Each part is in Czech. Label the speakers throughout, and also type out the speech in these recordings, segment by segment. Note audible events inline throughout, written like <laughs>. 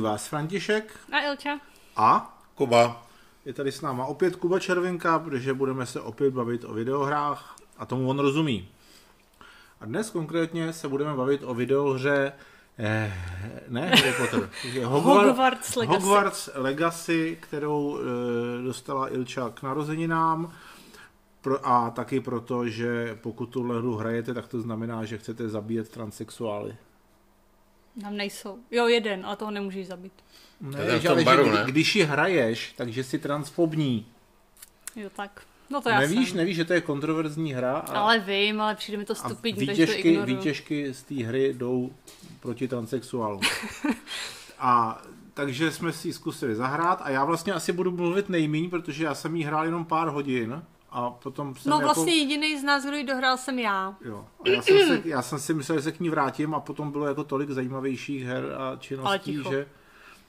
Speaker 1: Zdraví vás František
Speaker 2: A Ilča.
Speaker 1: a
Speaker 3: Kuba.
Speaker 1: je tady s náma opět Kuba Červinka, protože budeme se opět bavit o videohrách a tomu on rozumí. A dnes konkrétně se budeme bavit o videohře eh, ne Harry Potter, <laughs> je
Speaker 2: Hogwarts Legacy.
Speaker 1: Hogwarts Legacy, kterou eh, dostala Ilča k narozeninám pro, a taky proto, že pokud tuhle hru hrajete, tak to znamená, že chcete zabíjet transsexuály.
Speaker 2: Tam nejsou. Jo, jeden, ale toho nemůžeš zabít.
Speaker 1: Ne,
Speaker 3: To je v tom baru,
Speaker 1: že,
Speaker 3: ne?
Speaker 1: kdy- když ji hraješ, takže jsi transfobní.
Speaker 2: Jo, tak. No to já
Speaker 1: Nevíš,
Speaker 2: jsem.
Speaker 1: nevíš, že to je kontroverzní hra a,
Speaker 2: Ale vím, ale přijde mi to
Speaker 1: a
Speaker 2: stupidní, takže to
Speaker 1: výtěžky,
Speaker 2: ignoruju.
Speaker 1: výtěžky z té hry jdou proti transsexuálům. <laughs> a takže jsme si ji zkusili zahrát a já vlastně asi budu mluvit nejmíň, protože já jsem jí hrál jenom pár hodin a potom jsem
Speaker 2: No
Speaker 1: jako...
Speaker 2: vlastně jediný z nás, kdo ji dohrál, jsem já.
Speaker 1: Jo. A já, jsem se, já jsem si myslel, že se k ní vrátím a potom bylo jako tolik zajímavějších her a
Speaker 2: Ale
Speaker 1: činností, že,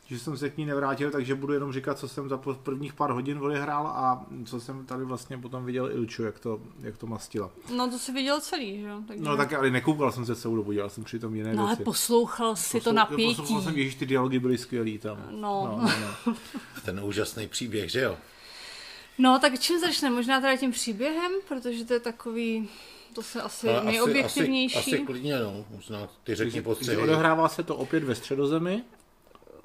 Speaker 1: že jsem se k ní nevrátil, takže budu jenom říkat, co jsem za prvních pár hodin odehrál a co jsem tady vlastně potom viděl Ilču, jak to, jak to mastila.
Speaker 2: No to si viděl celý, že jo? Takže...
Speaker 1: No tak ale nekoukal jsem se celou dobu, dělal jsem přitom jiné
Speaker 2: no ale
Speaker 1: věci.
Speaker 2: poslouchal si to
Speaker 1: Poslou-
Speaker 2: napětí.
Speaker 1: Poslouchal jsem, ježiš, ty dialogy byly skvělý tam.
Speaker 2: No.
Speaker 1: no, no. <laughs>
Speaker 3: Ten úžasný příběh, že jo?
Speaker 2: No tak čím začne? Možná teda tím příběhem, protože to je takový, to se asi
Speaker 3: Ale
Speaker 2: nejobjektivnější.
Speaker 3: Asi, asi klidně, no. Možná ty řekni postřehy.
Speaker 1: odehrává se to opět ve středozemi.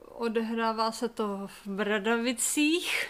Speaker 2: Odehrává se to v Bradavicích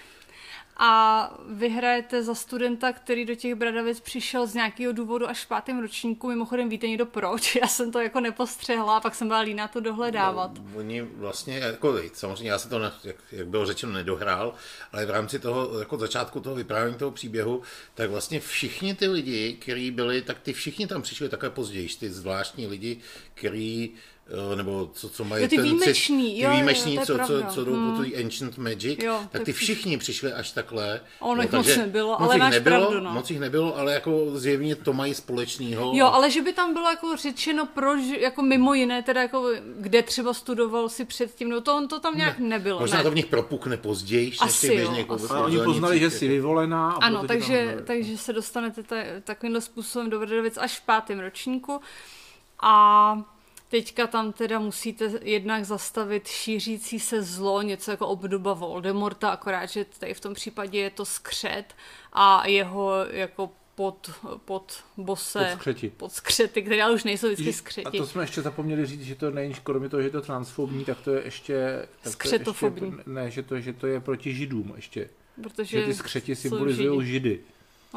Speaker 2: a vy hrajete za studenta, který do těch Bradavic přišel z nějakého důvodu až v pátém ročníku. Mimochodem víte někdo proč? <laughs> Já jsem to jako nepostřehla a pak jsem byla líná to dohledávat.
Speaker 3: No, oni vlastně, jako, samozřejmě já se to, jak, jak bylo řečeno, nedohrál, ale v rámci toho, jako začátku toho vyprávění toho příběhu, tak vlastně všichni ty lidi, kteří byli, tak ty všichni tam přišli takhle později, ty zvláštní lidi, eh, nebo co, co mají
Speaker 2: Jo, ty
Speaker 3: ten
Speaker 2: výjimeční,
Speaker 3: ty
Speaker 2: jo, jo,
Speaker 3: výjimeční,
Speaker 2: to je
Speaker 3: co, co, co jdou po té Ancient Magic,
Speaker 2: Jo,
Speaker 3: tak ty všichni přišli až takhle.
Speaker 2: Ono jich
Speaker 3: No,
Speaker 2: moc
Speaker 3: takže
Speaker 2: nebylo,
Speaker 3: moc
Speaker 2: ale
Speaker 3: jich
Speaker 2: máš
Speaker 3: nebylo,
Speaker 2: pravdu, no.
Speaker 3: Moc jich nebylo, ale jako zjevně to mají společného.
Speaker 2: Jo, ale že by tam bylo jako řečeno proč, jako mimo jiné, teda jako kde třeba studoval si předtím, no to on to tam nějak nebylo.
Speaker 3: Možná
Speaker 2: ne.
Speaker 3: to v nich propukne později, než
Speaker 2: Asi
Speaker 3: ty běžně
Speaker 2: jo,
Speaker 3: jako
Speaker 2: asi.
Speaker 1: Ale oni poznali, že jsi vyvolená. A
Speaker 2: Ano, takže, takže se dostanete ta, takovýmhle způsobem do Vrdovic až v pátém ročníku a teďka tam teda musíte jednak zastavit šířící se zlo, něco jako obdoba Voldemorta, akorát, že tady v tom případě je to skřet a jeho jako pod, pod bose,
Speaker 1: Podskřeti.
Speaker 2: pod skřety, které ale už nejsou vždycky skřeti.
Speaker 1: A to jsme ještě zapomněli říct, že to není, kromě toho, že je to transfobní, tak to je ještě... Tak to je
Speaker 2: Skřetofobní.
Speaker 1: Ještě, ne, že to, že to je proti židům ještě.
Speaker 2: protože
Speaker 1: Že ty skřeti symbolizují
Speaker 2: Židi.
Speaker 1: židy.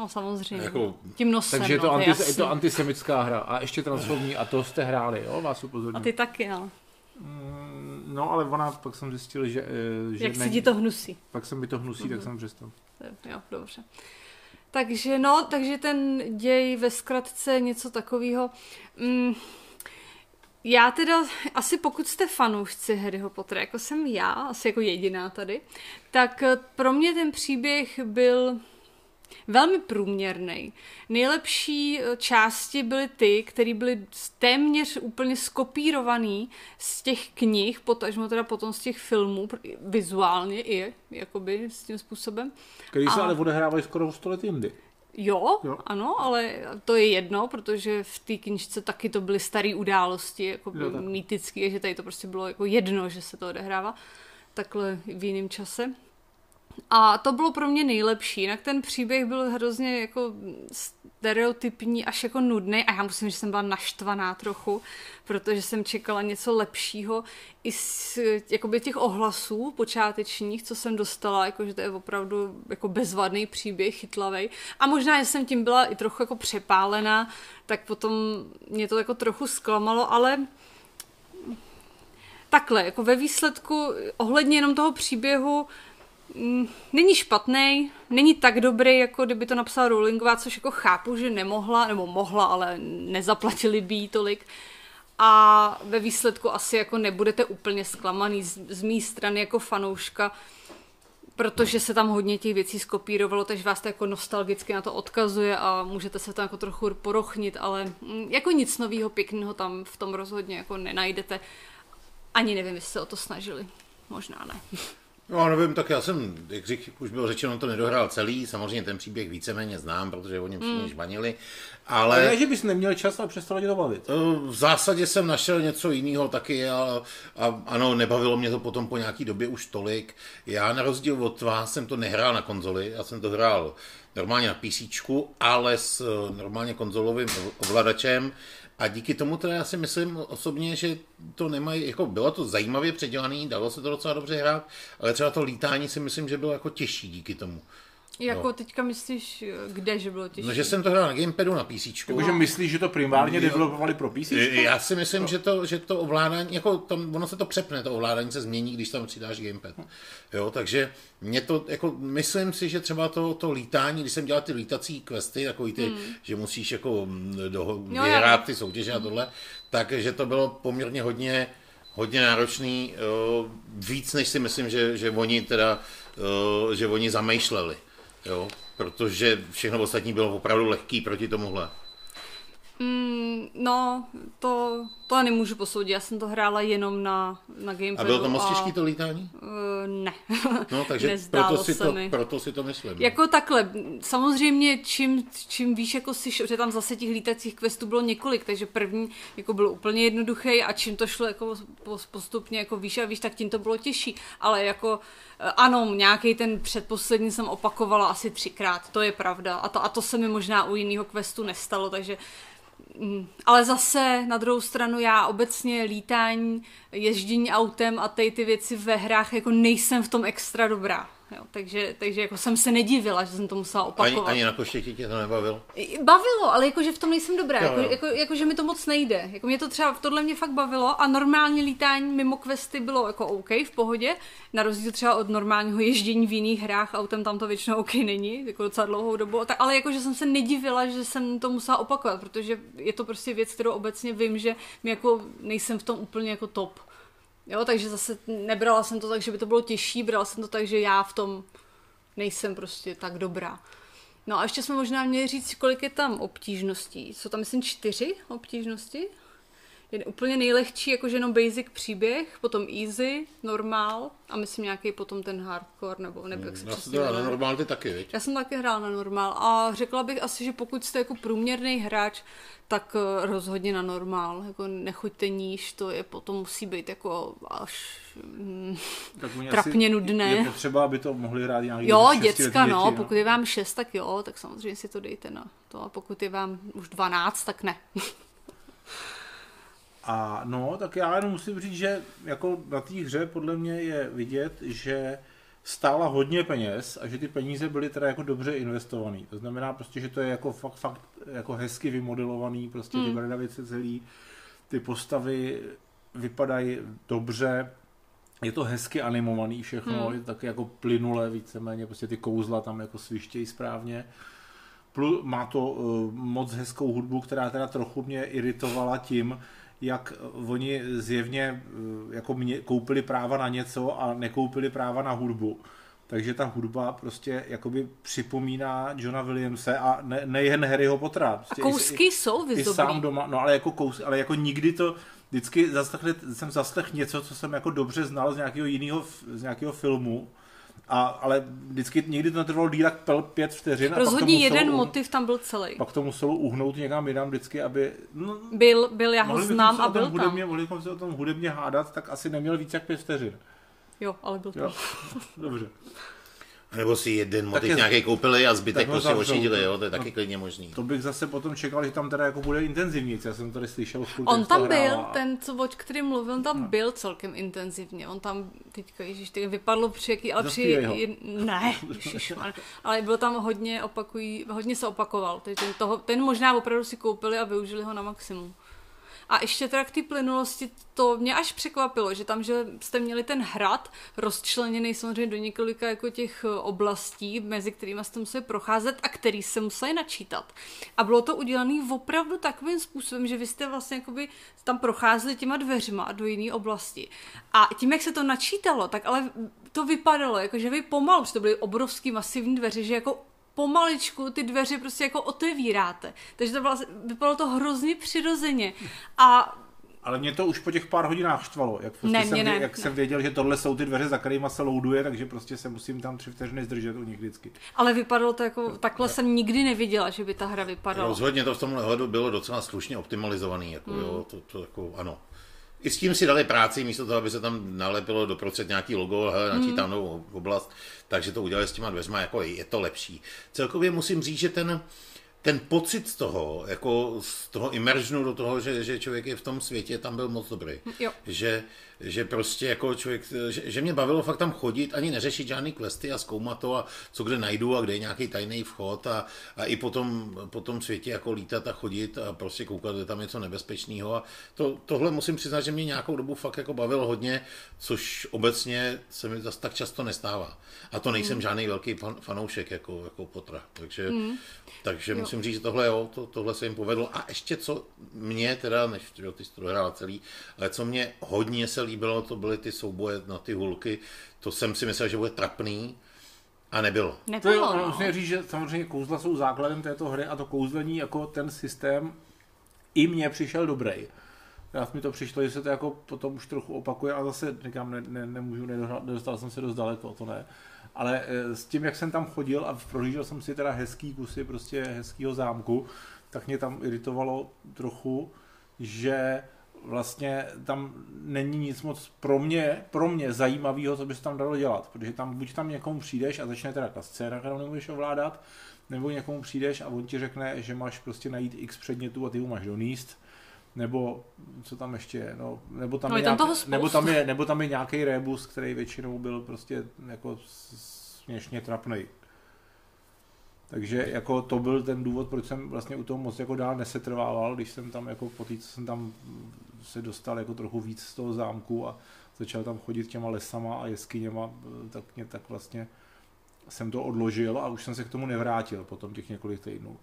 Speaker 2: No samozřejmě.
Speaker 3: Jako-
Speaker 2: Tím nosem,
Speaker 1: Takže je to,
Speaker 2: no,
Speaker 1: anti,
Speaker 2: je
Speaker 1: to
Speaker 2: jasný.
Speaker 1: antisemitská hra. A ještě transfobní. A to jste hráli, jo? Vás
Speaker 2: A
Speaker 1: upozorňuji.
Speaker 2: ty taky, no.
Speaker 1: Mm, No, ale ona, pak jsem zjistil, že... eh, že
Speaker 2: Jak
Speaker 1: ne-
Speaker 2: si ti to hnusí.
Speaker 1: Pak jsem mi to hnusí,
Speaker 2: Mhm.
Speaker 1: tak jsem přestal.
Speaker 2: Jo, dobře. Takže no, takže ten děj ve zkratce něco takového. Mm, já teda, asi pokud jste fanoušci Harryho Pottera, jako jsem já, asi jako jediná tady, tak eh, pro mě ten příběh byl velmi průměrný. Nejlepší eh, části byly ty, které byly téměř úplně skopírovaný z těch knih, potažmo teda potom z těch filmů, vizuálně i, jakoby s tím způsobem.
Speaker 1: Který se
Speaker 2: A-
Speaker 1: ale odehrávají skoro 100 let jindy.
Speaker 2: Jo,
Speaker 1: Jo.
Speaker 2: jo, ano, ale to je jedno, protože v té knižce taky to byly staré události, jako
Speaker 1: Jo, tak.
Speaker 2: mýtické, že tady to prostě bylo jako jedno, že se to odehrává takhle v jiném čase. A to bylo pro mě nejlepší, jinak ten příběh byl hrozně jako stereotypní, až jako nudný. A já musím, že jsem byla naštvaná trochu, protože jsem čekala něco lepšího. I z jakoby těch ohlasů počátečních, co jsem dostala, jako že to je opravdu jako bezvadný příběh, chytlavej. A možná, že jsem tím byla i trochu jako přepálená, tak potom mě to jako trochu zklamalo, ale takhle, jako ve výsledku ohledně jenom toho příběhu není špatný, není tak dobrý, jako kdyby to napsala Rowlingová, což jako chápu, že nemohla, nebo mohla, ale nezaplatili by jí tolik. A ve výsledku asi jako nebudete úplně zklamaný z, z mé strany jako fanouška, protože se tam hodně těch věcí skopírovalo, takže vás to jako nostalgicky na to odkazuje a můžete se tam jako trochu porochnit, ale mm, jako nic nového pěkného tam v tom rozhodně jako nenajdete. Ani nevím, jestli se o to snažili. Možná ne. <laughs>
Speaker 3: No nevím, tak já jsem, jak řík, už bylo řečeno, to nedohrál celý, samozřejmě ten příběh víceméně znám, protože o něm všichni mm. žvanili, ale...
Speaker 1: Ale ne, že bys neměl čas, ale přestalo tě to bavit.
Speaker 3: Eh, V zásadě jsem našel něco jiného taky a, a ano, nebavilo mě to potom po nějaký době už tolik. Já na rozdíl od vás jsem to nehrál na konzoli, já jsem to hrál normálně na PC, ale s eh, normálně konzolovým ovladačem a díky tomu teda já si myslím osobně, že to nemají, jako bylo to zajímavě předělaný, dalo se to docela dobře hrát, ale třeba to lítání si myslím, že bylo jako těžší díky tomu.
Speaker 2: Jako
Speaker 3: No.
Speaker 2: teďka myslíš, kde, že bylo těžší?
Speaker 3: No, že jsem to hrál na gamepadu na PC.
Speaker 1: Jakože myslíš, že to primárně
Speaker 3: Jo.
Speaker 1: developovali pro PC?
Speaker 3: Já si myslím, že to, že to ovládání, jako tam, ono se to přepne, to ovládání se změní, když tam přidáš gamepad. Jo, takže mě to, jako, myslím si, že třeba to, to lítání, když jsem dělal ty lítací questy, takový ty, že musíš jako mm, do,
Speaker 2: Jo,
Speaker 3: vyhrát ty soutěže a tohle, takže to bylo poměrně hodně, hodně náročný, jo, víc než si myslím, že, že oni teda, že oni zamýšleli, jo, protože všechno ostatní bylo opravdu lehký proti tomuhle.
Speaker 2: Mm, no, to, to nemůžu posoudit. Já jsem to hrála jenom na, na
Speaker 3: A
Speaker 2: gamepadu.
Speaker 3: bylo to moc těžký to lítání?
Speaker 2: Uh, ne.
Speaker 3: No, <laughs> takže proto si, to,
Speaker 2: mi.
Speaker 3: proto si to myslím. no.
Speaker 2: Jako takhle, samozřejmě čím, čím víš, jako si, že tam zase těch lítacích questů bylo několik, takže první jako byl úplně jednoduchý a čím to šlo jako pos- postupně jako víš a víš, tak tím to bylo těžší. Ale jako eh, ano, nějaký ten předposlední jsem opakovala asi třikrát, to je pravda. A to, a to se mi možná u jiného questu nestalo, takže Ale zase na druhou stranu já obecně lítání, ježdění autem a ty ty věci ve hrách jako nejsem v tom extra dobrá. Jo, takže, takže jako jsem se nedivila, že jsem to musela
Speaker 3: Ani,
Speaker 2: opakovat.
Speaker 3: ani na koštěti tě to nebavilo?
Speaker 2: Bavilo, ale jakože v tom nejsem dobrá, jako, jako, jako, že mi to moc nejde. Jako mě to třeba, tohle mě fakt bavilo a normální lítání mimo questy bylo jako OK, v pohodě, na rozdíl třeba od normálního ježdění v jiných hrách autem tam to většinou OK není, jako docela dlouhou dobu, tak, ale jakože jsem se nedivila, že jsem to musela opakovat, protože je to prostě věc, kterou obecně vím, že mi jako nejsem v tom úplně jako top. Jo, takže zase nebrala jsem to tak, že by to bylo těžší, brala jsem to tak, že já v tom nejsem prostě tak dobrá. No a ještě jsme možná měli říct, kolik je tam obtížností. Jsou tam, myslím, čtyři obtížnosti. Je úplně nejlehčí, jakože jenom basic příběh, potom easy, normál a myslím nějaký potom ten hardcore, nebo, nebo jak se
Speaker 3: Já
Speaker 2: přesně
Speaker 3: jsem to na normál ty taky, viď?
Speaker 2: Já jsem taky hrál na normál a řekla bych asi, že pokud jste jako průměrný hráč, tak eh, rozhodně na normál. Jako nechoďte níž, to je potom musí být jako až... Mm,
Speaker 1: Tak
Speaker 2: Trapně
Speaker 1: asi
Speaker 2: nudné.
Speaker 1: Je potřeba, aby to mohli hrát nějaký
Speaker 2: jo, děcka, no,
Speaker 1: děti,
Speaker 2: pokud je vám 6, tak jo, tak samozřejmě si to dejte na to a pokud je vám už 12, tak ne. <laughs>
Speaker 1: A no, tak já jenom musím říct, že jako na té hře podle mě je vidět, že stála hodně peněz a že ty peníze byly teda jako dobře investovaný. To znamená prostě, že to je jako fakt, fakt jako hezky vymodelovaný, prostě ty bradavice celý, ty postavy vypadají dobře, je to hezky animovaný všechno,
Speaker 2: Hmm.
Speaker 1: je to taky jako plynulé víceméně, prostě ty kouzla tam jako svištějí správně. Plus má to uh, moc hezkou hudbu, která teda trochu mě iritovala tím, jak uh, oni zjevně uh, jako mě, koupili práva na něco a nekoupili práva na hudbu. Takže ta hudba prostě jakoby připomíná Johna Williamse a ne, nejen Harryho Pottera.
Speaker 2: A
Speaker 1: Prostě
Speaker 2: kousky
Speaker 1: i,
Speaker 2: jsou
Speaker 1: i
Speaker 2: vyzoblí.
Speaker 1: sám doma, no ale jako kous, ale jako nikdy to, vždycky zaslechli, jsem zaslech něco, co jsem jako dobře znal z nějakého jiného, z nějakého filmu, a, ale vždycky někdy to netrvalo díl tak pět vteřin.
Speaker 2: Rozhodně jeden
Speaker 1: uhnout-
Speaker 2: motiv tam byl celý.
Speaker 1: Pak to muselo uhnout někam jinam vždycky, aby... No,
Speaker 2: Byl, byl, já ho znám a byl tam.
Speaker 1: hudebně, Mohli bychom se o tom hudebně hádat, tak asi neměl víc jak pět vteřin.
Speaker 2: Jo, ale byl tam.
Speaker 1: Jo, <laughs> dobře.
Speaker 3: A nebo si jeden motiv
Speaker 1: je-
Speaker 3: nějaký koupili a zbytek prostě ošidili,
Speaker 1: to-
Speaker 3: jo, to je taky
Speaker 1: no.
Speaker 3: klidně možný.
Speaker 1: To bych zase potom čekal, že tam teda jako bude intenzivnější. Já jsem tady slyšel
Speaker 2: On tam byl,
Speaker 1: hrála.
Speaker 2: ten, co, o kterým mluvil, on tam byl celkem intenzivně. On tam teďka, ježiš, teď vypadlo při jaký, ale při, ne, <laughs> ježišmar, ale byl tam hodně opakují, hodně se opakoval. Takže ten, toho, ten možná opravdu si koupili a využili ho na maximum. A ještě teda k té plynulosti, to mě až překvapilo, že tam, že jste měli ten hrad rozčleněný samozřejmě do několika jako těch eh, oblastí, mezi kterými jste museli procházet a který se museli načítat. A bylo to udělané opravdu takovým způsobem, že vy jste vlastně jakoby tam procházeli těma dveřma do jiné oblasti. A tím, jak se to načítalo, tak ale to vypadalo, jako že vy pomalu, protože to byly obrovský masivní dveře, že jako pomaličku ty dveře prostě jako otevíráte. Takže to vlastně, vypadalo to hrozně přirozeně. A
Speaker 1: ale mě to už po těch pár hodinách štvalo. Jak, prostě
Speaker 2: Ne,
Speaker 1: jsem,
Speaker 2: ne,
Speaker 1: jak
Speaker 2: ne.
Speaker 1: jsem věděl, že tohle jsou ty dveře, za kterými se loaduje, takže prostě se musím tam tři vteřiny zdržet u nich vždycky.
Speaker 2: Ale vypadalo to jako, takhle jsem nikdy neviděla, že by ta hra vypadala.
Speaker 3: Rozhodně to v tomhle hledu bylo docela slušně optimalizovaný, jako,
Speaker 2: Hmm.
Speaker 3: jo, to, to jako, ano. I s tím si dali práci, místo toho, aby se tam nalepilo doprostřed nějaký logo, hele,
Speaker 2: Hmm.
Speaker 3: načítám novou oblast, takže to udělali s těma dveřma, jako je to lepší. Celkově musím říct, že ten, ten pocit z toho, jako z toho immersionu do toho, že, že člověk je v tom světě, tam byl moc dobrý.
Speaker 2: Jo.
Speaker 3: Že, že prostě jako člověk, že, že, mě bavilo fakt tam chodit, ani neřešit žádný questy a zkoumat to a co kde najdu a kde je nějaký tajný vchod a, a i po tom, po tom světě jako lítat a chodit a prostě koukat, že tam je něco nebezpečného. A to, tohle musím přiznat, že mě nějakou dobu fakt jako bavilo hodně, což obecně se mi zase tak často nestává. A to nejsem žádný velký fan, fanoušek jako, jako Potra, takže, takže musím říct, že tohle, jo, to, tohle se jim povedlo. A ještě co mě teda, než jo, ty jsi to celý, ale co mě hodně se líbilo, to byly ty souboje na ty hulky, to jsem si myslel, že bude trapný a nebylo.
Speaker 1: To je,
Speaker 2: Nebylo, no.
Speaker 1: musím říct, že samozřejmě kouzla jsou základem této hry a to kouzlení jako ten systém i mně přišel dobrý. Já mi to přišlo, že se to jako potom už trochu opakuje, a zase říkám, ne, ne, nemůžu, nedohrát, nedostal jsem se dost daleko, to ne. Ale eh, s tím, jak jsem tam chodil a prohlížel jsem si teda hezký kusy prostě hezkýho zámku, tak mě tam iritovalo trochu, že vlastně tam není nic moc pro mě, pro mě zajímavého, co by se tam dalo dělat, protože tam buď tam někomu přijdeš a začne teda ta scéna, kterou nemůžeš ovládat, nebo někomu přijdeš a on ti řekne, že máš prostě najít x předmětů a ty ho máš doníst, nebo co tam ještě je, no, nebo tam,
Speaker 2: No,
Speaker 1: je,
Speaker 2: je tam
Speaker 1: nějak- nebo tam je, nebo tam je nějaký rebus, který většinou byl prostě jako směšně trapnej. Takže jako to byl ten důvod, proč jsem vlastně u toho moc jako dál nesetrvával, když jsem tam jako po té, co jsem tam se dostal jako trochu víc z toho zámku a začal tam chodit těma lesama a jeskyněma, tak mě tak vlastně jsem to odložil a už jsem se k tomu nevrátil potom těch několik týdnů.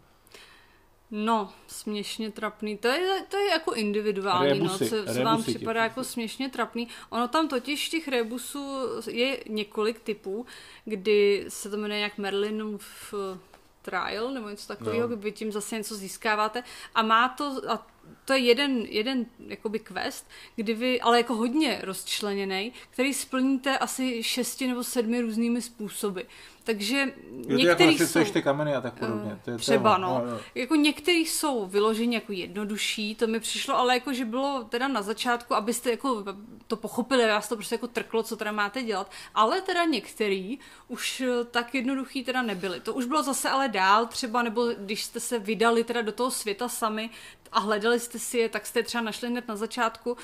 Speaker 2: No, směšně trapný. To je, to je jako individuální,
Speaker 1: Rebusy,
Speaker 2: no, co, co vám připadá jako směšně trapný. Ono tam totiž těch rebusů je několik typů, kdy se to jmenuje jak Merlinův eh, trial, nebo něco takového,
Speaker 3: No.
Speaker 2: no. kdy tím zase něco získáváte. A má to, a to je jeden, jeden jakoby quest, kdy vy, ale jako hodně rozčleněný, který splníte asi šesti nebo sedmi různými způsoby. Takže
Speaker 1: Jo, jako
Speaker 2: některý
Speaker 1: naše,
Speaker 2: jsou...
Speaker 1: ty kameny a tak podobně. To je
Speaker 2: Třeba,
Speaker 1: téma.
Speaker 2: no.
Speaker 1: Jo.
Speaker 2: Jako některý jsou vyloženi jako jednodušší, to mi přišlo, ale jako, že bylo teda na začátku, abyste jako to pochopili, vás to prostě jako trklo, co teda máte dělat, ale teda některý už eh, tak jednoduchý teda nebyly. To už bylo zase ale dál třeba, nebo když jste se vydali teda do toho světa sami a hledali jste si je, tak jste je třeba našli hned na začátku,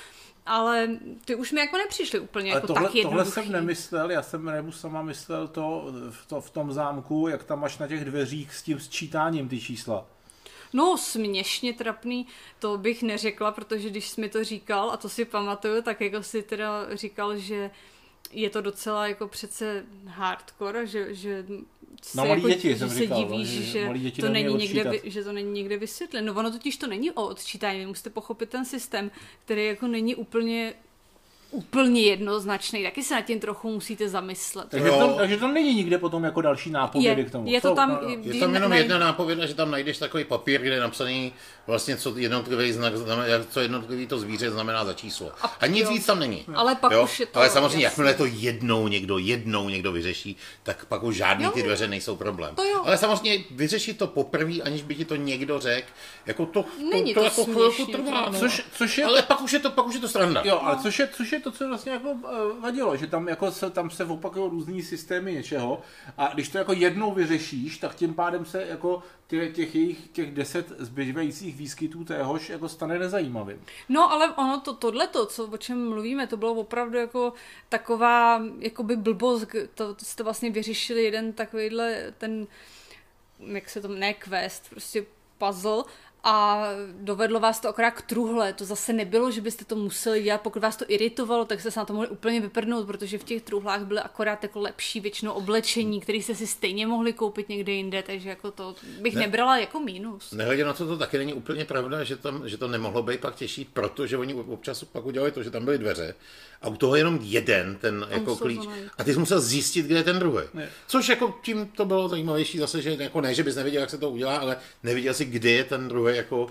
Speaker 2: ale ty už mi jako nepřišly úplně
Speaker 1: Ale
Speaker 2: jako
Speaker 1: tohle,
Speaker 2: tak
Speaker 1: tohle
Speaker 2: jednoduchý.
Speaker 1: jsem nemyslel, já jsem Rebu sama myslel to v, to v tom zámku, jak tam máš na těch dveřích s tím sčítáním ty čísla.
Speaker 2: No, směšně trapný, to bych neřekla, protože když jsi mi to říkal, a to si pamatuju, tak jako si teda říkal, že je to docela jako přece hardcore, že, že se
Speaker 1: Na malý
Speaker 2: jako,
Speaker 1: děti
Speaker 2: že
Speaker 1: jsem
Speaker 2: se
Speaker 1: říkal, no,
Speaker 2: divíš,
Speaker 1: že
Speaker 2: že, to není někde, vy, že to není někde vysvětleno. No ono totiž to není o odčítání, vy musíte pochopit ten systém, který jako není úplně úplně jednoznačný, taky se nad tím trochu musíte zamyslet.
Speaker 1: Takže,
Speaker 3: Jo.
Speaker 1: to, takže to není nikde potom jako další nápovědy
Speaker 2: Je,
Speaker 1: k tomu.
Speaker 2: je to tam,
Speaker 1: no, no.
Speaker 3: Je tam jenom jedna nápověda, že tam najdeš takový papír, kde je napsaný vlastně, co jednotlivý znak znamená, co jednotlivý to zvíře znamená za číslo. A nic
Speaker 2: jo.
Speaker 3: víc tam není.
Speaker 2: Ale pak
Speaker 3: jo?
Speaker 2: už je to
Speaker 3: Ale samozřejmě,
Speaker 2: jasný.
Speaker 3: jakmile to jednou někdo, jednou někdo vyřeší, tak pak už žádný
Speaker 2: Jo.
Speaker 3: ty dveře nejsou problém.
Speaker 2: To jo.
Speaker 3: Ale samozřejmě vyřešit to poprvé, aniž by ti to někdo řekl, jako to, to,
Speaker 2: Není
Speaker 3: to,
Speaker 2: to
Speaker 3: jako chvilku trvá.
Speaker 2: to-
Speaker 3: No.
Speaker 1: Což, což je
Speaker 3: Ale pak už je to, pak už je to sranda.
Speaker 1: Jo, ale což je, což je to, co vlastně jako eh, vadilo, že tam, jako se, tam se opakují různý systémy něčeho a když to jako jednou vyřešíš, tak tím pádem se jako těch, jejich těch deset zbývajících výskytů téhož jako stane nezajímavým.
Speaker 2: No, ale ono to, tohleto, co, o čem mluvíme, to bylo opravdu jako taková, jakoby blbost, to, to jste vlastně vyřešili jeden takovýhle, ten, jak se to, ne quest, prostě puzzle a dovedlo vás to akorát k truhle. To zase nebylo, že byste to museli dělat. Pokud vás to iritovalo, tak jste se na to mohli úplně vyprdnout, protože v těch truhlách byly akorát jako lepší většinou oblečení, které jste si stejně mohli koupit někde jinde, takže jako to bych
Speaker 3: Ne.
Speaker 2: nebrala jako mínus.
Speaker 3: Nehledě na to, to taky není úplně pravda, že, tam, že to nemohlo být pak těžší, protože oni občas pak udělali to, že tam byly dveře a u toho jenom jeden ten jako klíč a ty jsi musel zjistit, kde je ten druhý.
Speaker 1: Ne.
Speaker 3: Což jako tím to bylo zajímavější zase, že jako ne, že bys nevěděl, jak se to udělá, ale nevěděl si, kde je ten druhý jako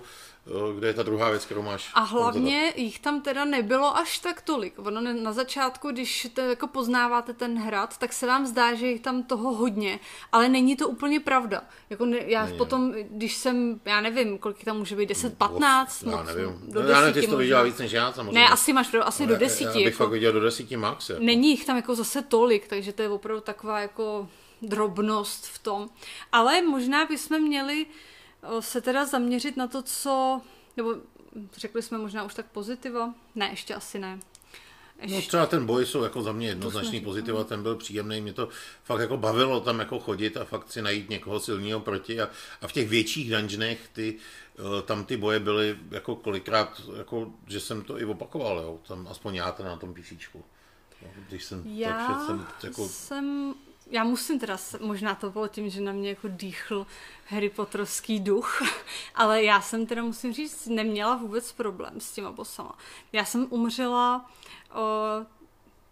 Speaker 3: eh, kde je ta druhá věc, kterou máš.
Speaker 2: A hlavně jich tam teda nebylo až tak tolik. Ono na začátku, když to jako poznáváte ten hrad, tak se vám zdá, že jich tam toho hodně, ale není to úplně pravda. Jako ne, já není. potom, když jsem, já nevím, kolik tam může být, 10, 15?
Speaker 3: Já nevím. Do no, já nevím, ty jsi to viděla víc než já samozřejmě.
Speaker 2: Ne, asi máš asi do desíti. Já
Speaker 3: bych jako, fakt viděl do desíti max.
Speaker 2: Jako. Není jich tam jako zase tolik, takže to je opravdu taková jako drobnost v tom. Ale možná bychom měli se teda zaměřit na to, co, nebo řekli jsme možná už tak pozitiva? Ne, ještě asi ne.
Speaker 3: Ještě... No třeba ten boj jsou jako za mě jednoznačný pozitiva, ten byl příjemný, mě to fakt jako bavilo tam jako chodit a fakt si najít někoho silného proti a, a v těch větších dungeonech ty, eh, tam ty boje byly jako kolikrát, jako, že jsem to i opakoval, jo, tam aspoň já to na tom písíčku. Když jsem,
Speaker 2: já tak, jsem, jako... jsem já musím teda, možná to bylo tím, že na mě jako dýchl Harry Potterovský duch, <laughs> ale já jsem teda musím říct, neměla vůbec problém s těma bosama. Já jsem umřela o,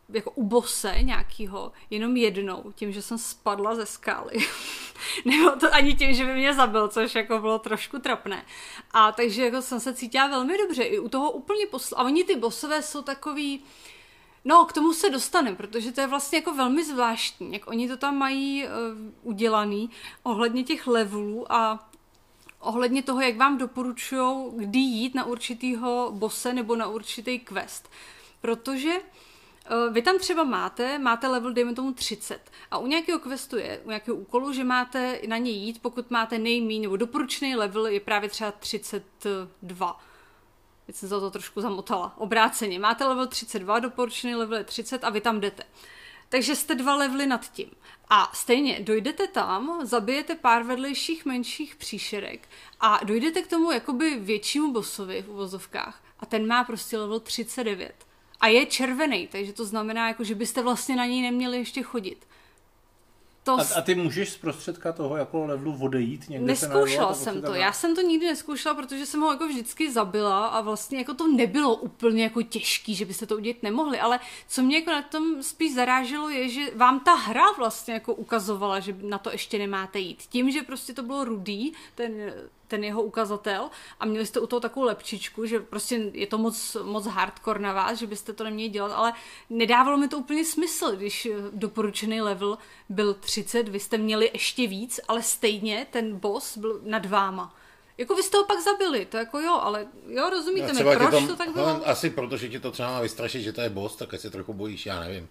Speaker 2: jako u bose nějakýho, jenom jednou, tím, že jsem spadla ze skály. <laughs> Nebo to ani tím, že by mě zabil, což jako bylo trošku trapné. A takže jako jsem se cítila velmi dobře. I u toho úplně posl... A oni ty bosové jsou takový, No, k tomu se dostaneme, protože to je vlastně jako velmi zvláštní, jak oni to tam mají uh, udělaný ohledně těch levelů a ohledně toho, jak vám doporučují, kdy jít na určitýho bose nebo na určitý quest. Protože uh, vy tam třeba máte, máte level, dejme tomu 30 a u nějakého questu je, u nějakého úkolu, že máte na něj jít, pokud máte nejmíň nebo doporučený level je právě třeba 32 Teď jsem za to trošku zamotala. Obráceně. Máte level 32, doporučený level je 30 a vy tam jdete. Takže jste dva levely nad tím. A stejně dojdete tam, zabijete pár vedlejších menších příšerek a dojdete k tomu jakoby většímu bossovi v uvozovkách a ten má prostě level 39. A je červený, takže to znamená, jako, že byste vlastně na něj neměli ještě chodit.
Speaker 1: To a, a ty můžeš zprostředka toho jako levelu odejít někde
Speaker 2: Neskoušela se jsem to. Já jsem to nikdy neskoušela, protože jsem ho jako vždycky zabila a vlastně jako to nebylo úplně jako těžký, že byste to udělat nemohli, ale co mě jako na tom spíš zaráželo je, že vám ta hra vlastně jako ukazovala, že na to ještě nemáte jít. Tím, že prostě to bylo rudý, ten ten jeho ukazatel a měli jste u toho takovou lepčičku, že prostě je to moc, moc hardcore na vás, že byste to neměli dělat, ale nedávalo mi to úplně smysl, když eh, doporučený level byl 30, vy jste měli ještě víc, ale stejně ten boss byl nad váma. Jako vy jste ho pak zabili, to jako jo, ale jo, rozumíte mi, proč to, to tak bylo?
Speaker 3: Asi protože ti to třeba má vystrašit, že to je boss, tak se trochu bojíš, já nevím.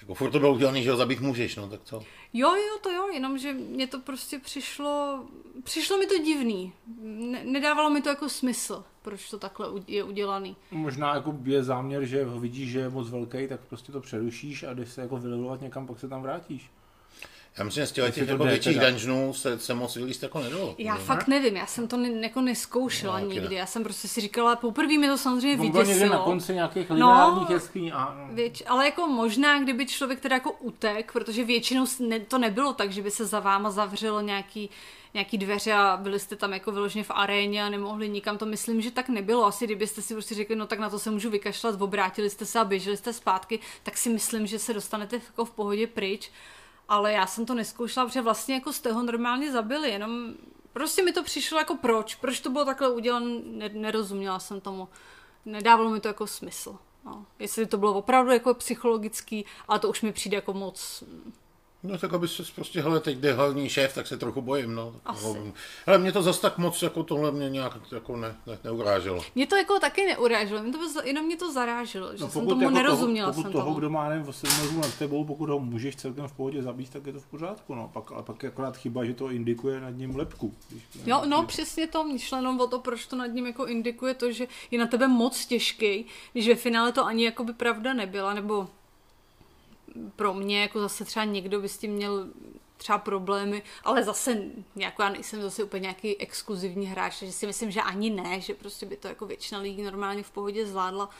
Speaker 3: Jako furt to bylo udělané, že ho zabít můžeš, no tak co?
Speaker 2: Jo, jo, to jo, jenomže mě to prostě přišlo, přišlo mi to divný. Ne, nedávalo mi to jako smysl, proč to takhle je udělaný.
Speaker 1: Možná jako je záměr, že ho vidíš, že je moc velký, tak prostě to přerušíš a když se jako vylevovat někam, pak se tam vrátíš.
Speaker 3: Já myslím, že z těch, těch jako větších dungeonů se, se moc vylíst jako nedalo.
Speaker 2: Já ne? fakt nevím, já jsem to ne, jako neskoušela no, nikdy. Ne. Já jsem prostě si říkala, poprvé mi to samozřejmě no, vyděsilo.
Speaker 1: na konci nějakých lineárních no, jeskyní. A...
Speaker 2: No. Věč, ale jako možná, kdyby člověk teda jako utek, protože většinou ne, to nebylo tak, že by se za váma zavřelo nějaký nějaký dveře a byli jste tam jako vyloženě v aréně a nemohli nikam, to myslím, že tak nebylo. Asi kdybyste si prostě řekli, no tak na to se můžu vykašlat, obrátili jste se a běželi jste zpátky, tak si myslím, že se dostanete jako v pohodě pryč ale já jsem to neskoušela, protože vlastně jako z toho normálně zabili, jenom prostě mi to přišlo jako proč, proč to bylo takhle udělané, nerozuměla jsem tomu, nedávalo mi to jako smysl. No. Jestli to bylo opravdu jako psychologický, ale to už mi přijde jako moc
Speaker 3: No tak aby se prostě, hele, teď jde hlavní šéf, tak se trochu bojím, no. Asi. Ale mě to zas tak moc, jako tohle mě nějak jako ne, ne, neuráželo.
Speaker 2: Mě to jako taky neuráželo, mě to, jenom mě to zaráželo, že no, jsem tomu jako nerozuměla.
Speaker 1: Toho, pokud jsem toho, tomu. kdo má nevím, 8 nad tebou, pokud ho můžeš celkem v pohodě zabít, tak je to v pořádku, no. Pak, ale pak je akorát chyba, že to indikuje nad ním lepku. Když,
Speaker 2: jo, no přesně to, myšleno o to, proč to nad ním jako indikuje to, že je na tebe moc těžký, když ve finále to ani jako by pravda nebyla, nebo pro mě jako zase třeba někdo by s tím měl třeba problémy, ale zase jako já nejsem zase úplně nějaký exkluzivní hráč, takže si myslím, že ani ne, že prostě by to jako většina lidí normálně v pohodě zvládla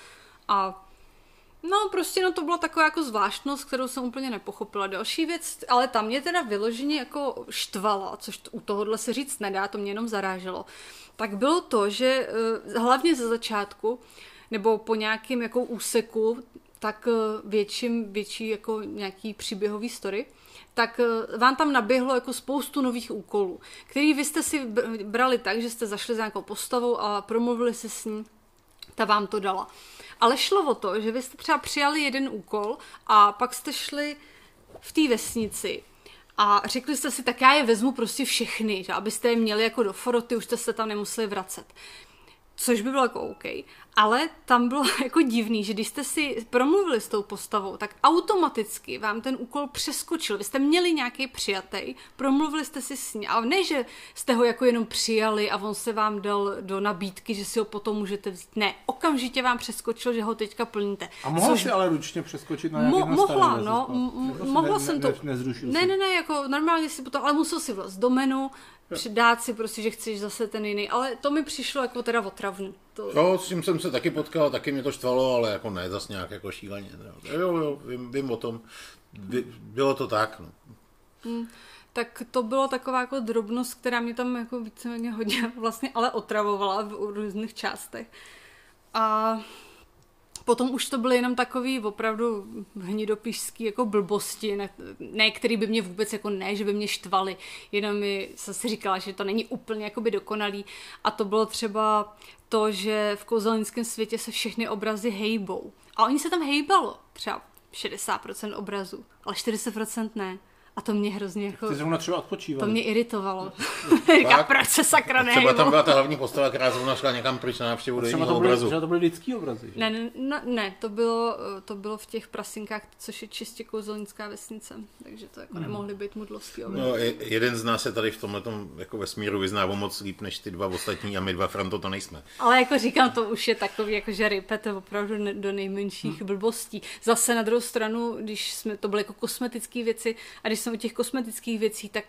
Speaker 2: a No, prostě no to byla taková jako zvláštnost, kterou jsem úplně nepochopila. Další věc, ale tam mě teda vyloženě jako štvala, což u tohohle se říct nedá, to mě jenom zaráželo. Tak bylo to, že eh, hlavně ze začátku, nebo po nějakém jako úseku tak eh, větším, větší jako nějaký příběhový story, tak eh, vám tam naběhlo jako spoustu nových úkolů, který vy jste si brali tak, že jste zašli za nějakou postavou a promluvili se s ní, ta vám to dala. Ale šlo o to, že vy jste třeba přijali jeden úkol a pak jste šli v té vesnici a řekli jste si, tak já je vezmu prostě všechny, že abyste je měli jako do foroty, už jste se tam nemuseli vracet což by bylo jako OK. Ale tam bylo <laughs> jako divný, že když jste si promluvili s tou postavou, tak automaticky vám ten úkol přeskočil. Vy jste měli nějaký přijatý, promluvili jste si s ní, ale ne, že jste ho jako jenom přijali a on se vám dal do nabídky, že si ho potom můžete vzít. Ne, okamžitě vám přeskočil, že ho teďka plníte.
Speaker 1: A mohla což... si ale ručně přeskočit na Mo-
Speaker 2: Mohla, no, mohla jsem to.
Speaker 1: Ne,
Speaker 2: ne, ne, ne, jako normálně si potom, ale musel si vlast do menu, dát si prostě, že chceš zase ten jiný, ale to mi přišlo jako teda otravný. To...
Speaker 3: Jo, s tím jsem se taky potkal, taky mě to štvalo, ale jako ne, zase nějak jako šíleně. Jo, jo, vím, vím o tom, bylo to tak, no.
Speaker 2: Hmm, tak to bylo taková jako drobnost, která mě tam jako víceméně hodně <laughs> vlastně ale otravovala v různých částech. A potom už to byly jenom takový opravdu hnidopišský jako blbosti, ne, ne, který by mě vůbec jako ne, že by mě štvali, jenom mi jsem si říkala, že to není úplně jakoby dokonalý a to bylo třeba to, že v kouzelnickém světě se všechny obrazy hejbou. A oni se tam hejbalo, třeba 60% obrazů, ale 40% ne. A to mě hrozně jako...
Speaker 1: Ty zrovna třeba odpočívali.
Speaker 2: To mě iritovalo. <laughs> Říká, proč se sakra
Speaker 3: nehejmo? Třeba tam byla ta hlavní postava, která zrovna šla někam pryč na návštěvu do jiného obrazu.
Speaker 1: Třeba to byly lidský obrazy.
Speaker 2: Ne, ne, ne, ne, to bylo, to bylo v těch prasinkách, což je čistě kouzelnická vesnice. Takže to jako hmm. nemohly být mudlovský obrazy.
Speaker 3: No, jeden z nás se tady v tomhle jako vesmíru vyzná o moc líp než ty dva ostatní a my dva Franto to nejsme.
Speaker 2: Ale jako říkám, to už je takový, jako že rypete opravdu do nejmenších hmm. blbostí. Zase na druhou stranu, když jsme, to byly jako kosmetické věci a když jsem u těch kosmetických věcí, tak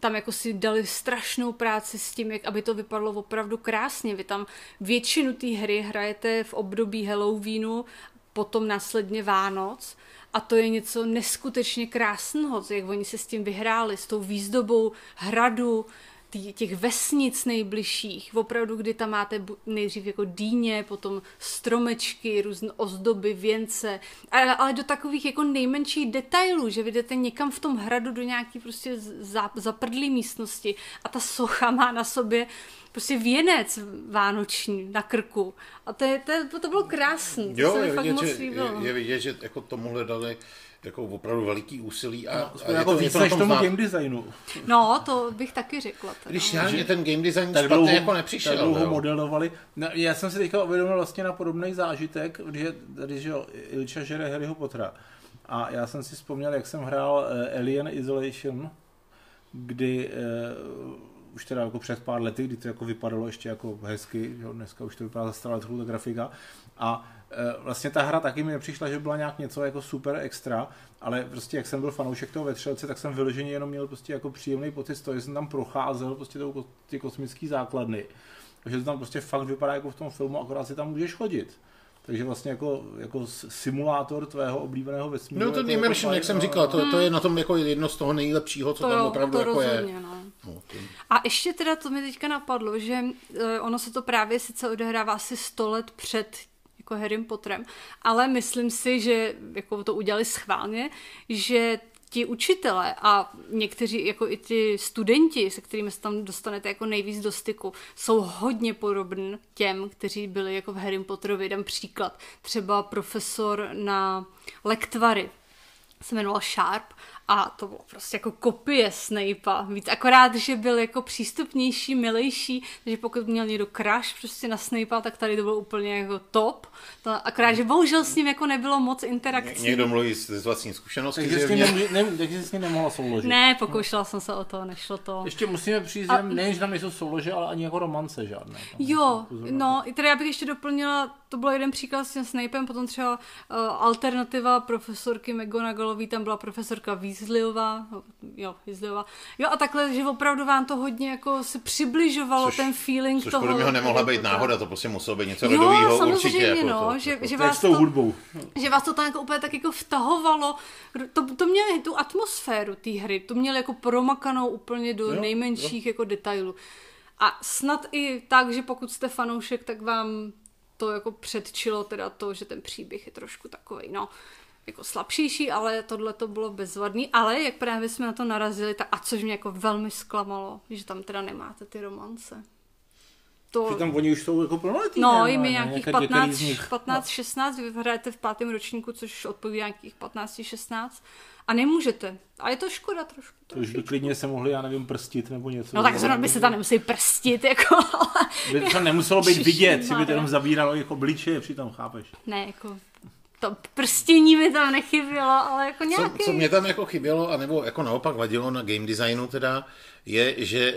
Speaker 2: tam jako si dali strašnou práci s tím, jak aby to vypadalo opravdu krásně. Vy tam většinu té hry hrajete v období Halloweenu, potom následně Vánoc a to je něco neskutečně krásného, jak oni se s tím vyhráli, s tou výzdobou hradu, těch vesnic nejbližších, opravdu, kdy tam máte nejdřív jako dýně, potom stromečky, různé ozdoby, věnce, ale, ale do takových jako nejmenších detailů, že vy jdete někam v tom hradu do nějaký prostě zaprdlý místnosti a ta socha má na sobě prostě věnec vánoční na krku. A to, je, to, to bylo krásné.
Speaker 3: Jo, je vidět, že, je, je vidět, že jako tomuhle dali jako opravdu veliký úsilí a, no,
Speaker 1: a jako víc než tomu game designu.
Speaker 2: No, to bych taky řekla. Teda.
Speaker 3: Když já mě ten game design tak dlouho, jako nepřišel.
Speaker 1: Tak dlouho modelovali. No, já jsem si teďka uvědomil vlastně na podobný zážitek, když, když jo, Ilča žere Harryho Pottera. A já jsem si vzpomněl, jak jsem hrál uh, Alien Isolation, kdy uh, už teda jako před pár lety, kdy to jako vypadalo ještě jako hezky, že dneska už to vypadá za stará ta grafika. A Eh, vlastně ta hra taky mi nepřišla, že byla nějak něco jako super extra, ale prostě jak jsem byl fanoušek toho vetřelce, tak jsem vyloženě jenom měl prostě jako příjemný pocit z toho, že jsem tam procházel prostě tou, ty kosmické základny. Takže to tam prostě fakt vypadá jako v tom filmu, akorát si tam můžeš chodit. Takže vlastně jako, jako simulátor tvého oblíbeného vesmíru.
Speaker 3: No to Immersion, jako, jak jsem říkal, to, to je na tom jako jedno z toho nejlepšího, co to tam jo, opravdu to jako rozhodně, je. No.
Speaker 2: No, A ještě teda to mi teďka napadlo, že uh, ono se to právě sice odehrává asi 100 let před jako Harrym Potterem, ale myslím si, že jako to udělali schválně, že ti učitele a někteří jako i ty studenti, se kterými se tam dostanete jako nejvíc do styku, jsou hodně podobní těm, kteří byli jako v Harry Potterovi. Dám příklad. Třeba profesor na lektvary se jmenoval Sharp a to bylo prostě jako kopie Snape'a. Víc akorát, že byl jako přístupnější, milejší, takže pokud měl někdo crush prostě na Snape'a, tak tady to bylo úplně jako top. To, akorát, že bohužel s ním jako nebylo moc interakcí.
Speaker 3: Někdo mluví z vlastní zkušenosti.
Speaker 1: Takže jsi, ne, ne, takže jsi nemohla souložit.
Speaker 2: Ne, pokoušela jsem se o to, nešlo to.
Speaker 1: Ještě musíme přijít, a... nejen, že tam nejsou soulože, ale ani jako romance žádné. Tam
Speaker 2: jo, no, i teda já bych ještě doplnila, to byl jeden příklad s tím Snapem, potom třeba uh, alternativa profesorky McGonagallový, tam byla profesorka Weasley, Weasleyová, jo, Weasleyová. Jo a takhle, že opravdu vám to hodně jako se přibližovalo
Speaker 3: což,
Speaker 2: ten feeling
Speaker 3: což
Speaker 2: toho.
Speaker 3: Což podle nemohla být náhoda, to prostě muselo být něco ledového určitě. Jako
Speaker 2: no,
Speaker 3: to,
Speaker 2: že,
Speaker 3: jako,
Speaker 2: že, vás to, hudbou. že vás to tam jako úplně tak jako vtahovalo. To, to mělo tu atmosféru té hry, to mělo jako promakanou úplně do jo, nejmenších jo. jako detailů. A snad i tak, že pokud jste fanoušek, tak vám to jako předčilo teda to, že ten příběh je trošku takový, no, jako slabšíší, ale tohle to bylo bezvadný, ale jak právě jsme na to narazili, tak a což mě jako velmi zklamalo, že tam teda nemáte ty romance.
Speaker 1: To... Přitom oni už jsou jako plnoletí.
Speaker 2: No, jim je nějakých 15, 15, 16, vy hrajete v pátém ročníku, což odpovídá nějakých 15, 16 a nemůžete. A je to škoda trošku.
Speaker 1: To už by klidně se mohli, já nevím, prstit nebo něco.
Speaker 2: No tak zrovna by se tam nemuseli prstit, jako, ale...
Speaker 1: By to nemuselo být <laughs> vidět, že by to jenom zabíralo jako obličeje přitom, chápeš?
Speaker 2: Ne, jako to prstění mi tam nechybělo, ale jako nějaký...
Speaker 3: Co, co mě tam jako chybělo, anebo jako naopak vadilo na game designu teda, je, že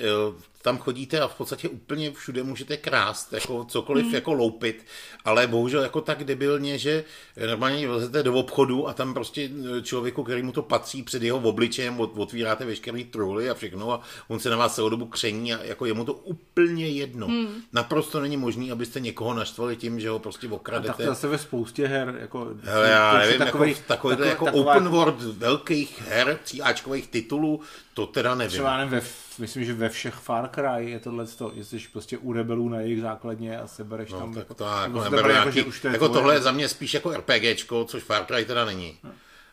Speaker 3: tam chodíte a v podstatě úplně všude můžete krást, jako cokoliv hmm. jako loupit, ale bohužel jako tak debilně, že normálně vlezete do obchodu a tam prostě člověku, který mu to patří před jeho obličejem, otvíráte veškerý truly a všechno a on se na vás celou dobu kření a jako je mu to úplně jedno. Hmm. Naprosto není možný, abyste někoho naštvali tím, že ho prostě okradete. A tak
Speaker 1: to zase ve spoustě her, jako...
Speaker 3: Hele, já nevím, takový, jako, takový, takový, jako taková... open world velkých her, tříáčkových titulů, to teda nevím.
Speaker 1: Třeba nevím, ve, myslím, že ve všech Far Cry je tohle to, jestli prostě u rebelů na jejich základně a sebereš no, tam...
Speaker 3: Tak to jako nějaký, jako, to jako tohle je za mě spíš jako RPGčko, což Far Cry teda není. No.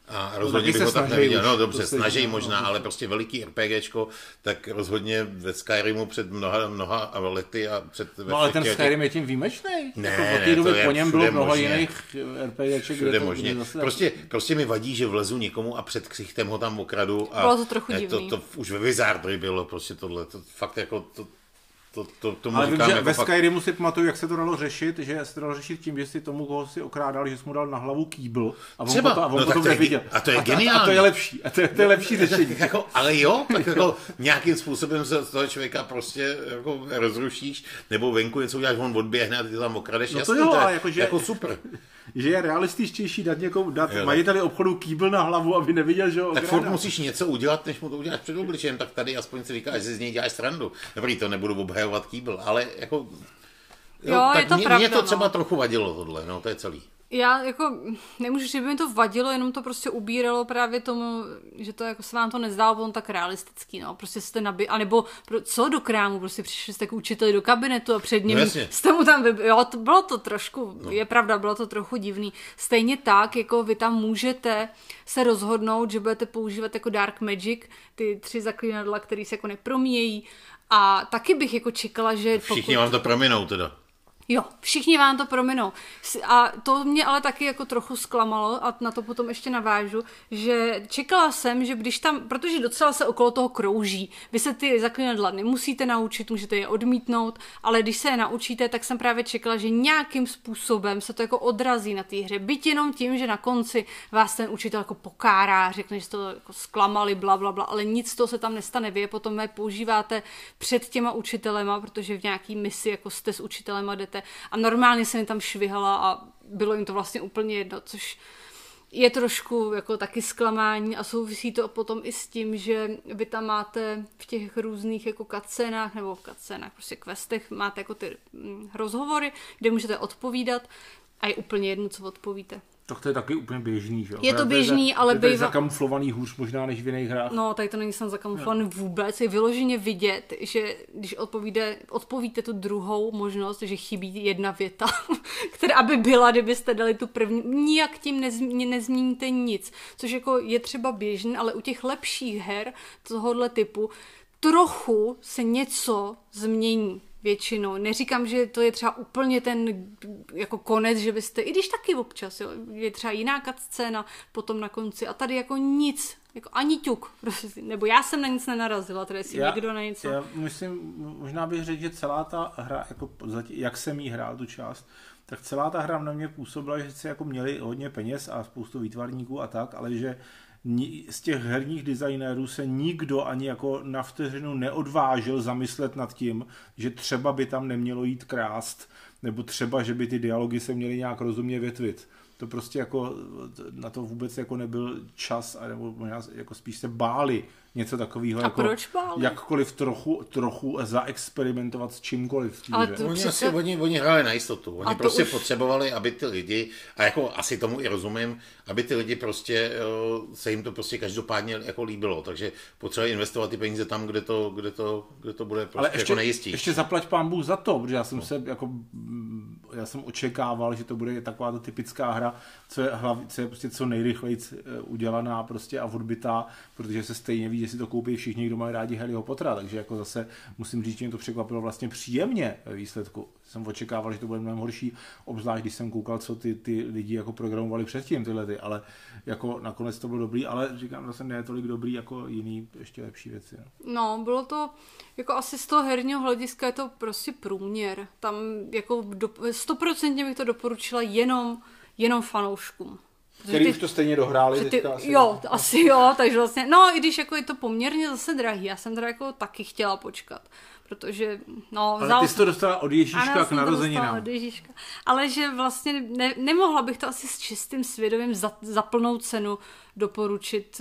Speaker 3: A rozhodně no, bych ho tak neviděl. No dobře, snaží možná, no, ale prostě veliký RPGčko, tak rozhodně ve Skyrimu před mnoha, mnoha lety a před...
Speaker 1: No ale ten Skyrim těch... je tím výjimečný. Ne, jako té doby po něm bylo mnoho možně. jiných RPGček,
Speaker 3: kde to, možně. Zase... Prostě, prostě mi vadí, že vlezu někomu a před ksichtem ho tam okradu. A
Speaker 2: bylo to trochu divný.
Speaker 3: To, to, už ve Wizardry bylo prostě tohle. To fakt jako to, to, to, tomu
Speaker 1: Ale vím, že jako ve fakt... Skyrimu si pamatuju, jak se to dalo řešit, že se to dalo řešit tím, že si tomu, koho si okrádal, že jsi mu dal na hlavu kýbl a on, Třeba. potom, a on no, potom neviděl.
Speaker 3: A to je a, geniální.
Speaker 1: A, a, to je lepší. A to je, to je lepší řešení.
Speaker 3: jako, ale jo, tak jako nějakým způsobem se z toho člověka prostě jako rozrušíš, nebo venku něco uděláš, on odběhne a ty tam okradeš.
Speaker 1: No to jo, ale jako, že... jako super že je realističtější dát někomu, dát jo, majiteli obchodu kýbl na hlavu, aby neviděl, že ho
Speaker 3: Tak furt musíš něco udělat, než mu to uděláš před obličejem, tak tady aspoň si říkáš, že z něj děláš srandu. Dobrý, to nebudu obhajovat kýbl, ale jako...
Speaker 2: Jo, jo tak je to mě, pravda,
Speaker 3: mě to třeba no. trochu vadilo tohle, no to je celý
Speaker 2: já jako nemůžu že by mi to vadilo, jenom to prostě ubíralo právě tomu, že to jako se vám to nezdálo potom tak realistický, no. Prostě jste nabi, anebo pro, co do krámu, prostě přišli jste k učiteli do kabinetu a před ním no, jste mu tam vyb... jo, to bylo to trošku, no. je pravda, bylo to trochu divný. Stejně tak, jako vy tam můžete se rozhodnout, že budete používat jako Dark Magic, ty tři zaklínadla, které se jako nepromíjejí, a taky bych jako čekala, že
Speaker 3: Všichni pokud... vám to prominou teda.
Speaker 2: Jo, všichni vám to prominou. A to mě ale taky jako trochu zklamalo a na to potom ještě navážu, že čekala jsem, že když tam, protože docela se okolo toho krouží, vy se ty zaklínadla nemusíte naučit, můžete je odmítnout, ale když se je naučíte, tak jsem právě čekala, že nějakým způsobem se to jako odrazí na té hře. Byť jenom tím, že na konci vás ten učitel jako pokárá, řekne, že jste to jako zklamali, bla, bla, bla, ale nic toho se tam nestane. Vy je potom je používáte před těma učitelema, protože v nějaký misi jako jste s učitelema jdete a normálně jsem tam švihala a bylo jim to vlastně úplně jedno, což je trošku jako taky zklamání a souvisí to potom i s tím, že vy tam máte v těch různých jako kacénách nebo v kacénách, prostě questech máte jako ty mm, rozhovory, kde můžete odpovídat a je úplně jedno, co odpovíte.
Speaker 1: Tak to je taky úplně běžný, že
Speaker 2: Je to běžný,
Speaker 1: je,
Speaker 2: ale
Speaker 1: bývá... Je zakamuflovaný hůř možná než v jiných hrách.
Speaker 2: No, tady to není sam zakamuflovaný no. vůbec. Je vyloženě vidět, že když odpovíde, odpovíte tu druhou možnost, že chybí jedna věta, <laughs> která aby byla, kdybyste dali tu první, nijak tím nezmi, nezmíníte nic. Což jako je třeba běžný, ale u těch lepších her tohohle typu trochu se něco změní většinou. Neříkám, že to je třeba úplně ten jako konec, že byste, i když taky občas, jo, je třeba jiná scéna potom na konci a tady jako nic, jako ani ťuk, prostě, nebo já jsem na nic nenarazila, tedy si já, někdo na něco.
Speaker 1: Já myslím, možná bych řekl, že celá ta hra, jako jak jsem jí hrál tu část, tak celá ta hra na mě působila, že si jako měli hodně peněz a spoustu výtvarníků a tak, ale že z těch herních designérů se nikdo ani jako na vteřinu neodvážil zamyslet nad tím, že třeba by tam nemělo jít krást, nebo třeba, že by ty dialogy se měly nějak rozumně větvit. To prostě jako na to vůbec jako nebyl čas, nebo možná jako spíš se báli něco takového. A
Speaker 2: jako proč báli?
Speaker 1: Jakkoliv trochu, trochu zaexperimentovat s čímkoliv.
Speaker 3: Ale to oni, přece... asi, oni, oni hráli na jistotu. Oni prostě už... potřebovali, aby ty lidi, a jako asi tomu i rozumím, aby ty lidi prostě, eh, se jim to prostě každopádně jako líbilo. Takže potřebovali investovat ty peníze tam, kde to, kde to, kde to bude prostě Ale ještě, jako nejistý.
Speaker 1: Ještě zaplať pán Bůh za to, protože já jsem no. se jako já jsem očekával, že to bude taková ta typická hra, co je, hlav, co je prostě co nejrychleji eh, udělaná prostě a odbytá, protože se stejně ví, že si to koupí všichni, kdo mají rádi Harryho Pottera, takže jako zase musím říct, že mě to překvapilo vlastně příjemně ve výsledku. Jsem očekával, že to bude mnohem horší, obzvlášť když jsem koukal, co ty, ty lidi jako programovali předtím tyhle ty, ale jako nakonec to bylo dobrý, ale říkám, zase ne tolik dobrý jako jiný ještě lepší věci. No,
Speaker 2: no bylo to, jako asi z toho herního hlediska je to prostě průměr. Tam jako stoprocentně bych to doporučila jenom, jenom fanouškům.
Speaker 1: Který ty, už to stejně dohráli.
Speaker 2: ty, asi. Jo, asi jo, takže vlastně, no i když jako je to poměrně zase drahý, já jsem teda jako taky chtěla počkat, protože, no...
Speaker 1: Ale ty jsi to dostala od Ježíška ano, k narozeninám.
Speaker 2: od Ježíška. Ale že vlastně ne, nemohla bych to asi s čistým svědomím za, za plnou cenu doporučit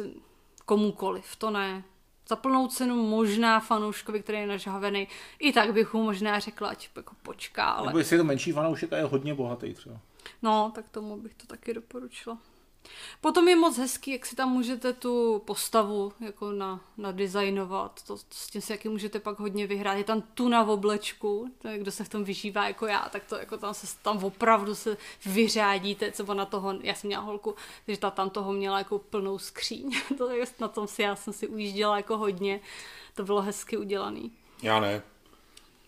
Speaker 2: komukoliv, to ne. Za plnou cenu možná fanouškovi, který je nažhavený, i tak bych mu možná řekla, ať jako počká, ale...
Speaker 1: Nebo jestli je to menší fanoušek a je hodně bohatý třeba.
Speaker 2: No, tak tomu bych to taky doporučila. Potom je moc hezký, jak si tam můžete tu postavu jako na, nadizajnovat. To, s tím si jaký můžete pak hodně vyhrát. Je tam tuna v oblečku, to je, kdo se v tom vyžívá jako já, tak to jako tam se tam opravdu se vyřádíte, co na toho, já jsem měla holku, takže ta tam toho měla jako plnou skříň. <laughs> to je, na tom si, já jsem si ujížděla jako hodně. To bylo hezky udělaný.
Speaker 3: Já ne.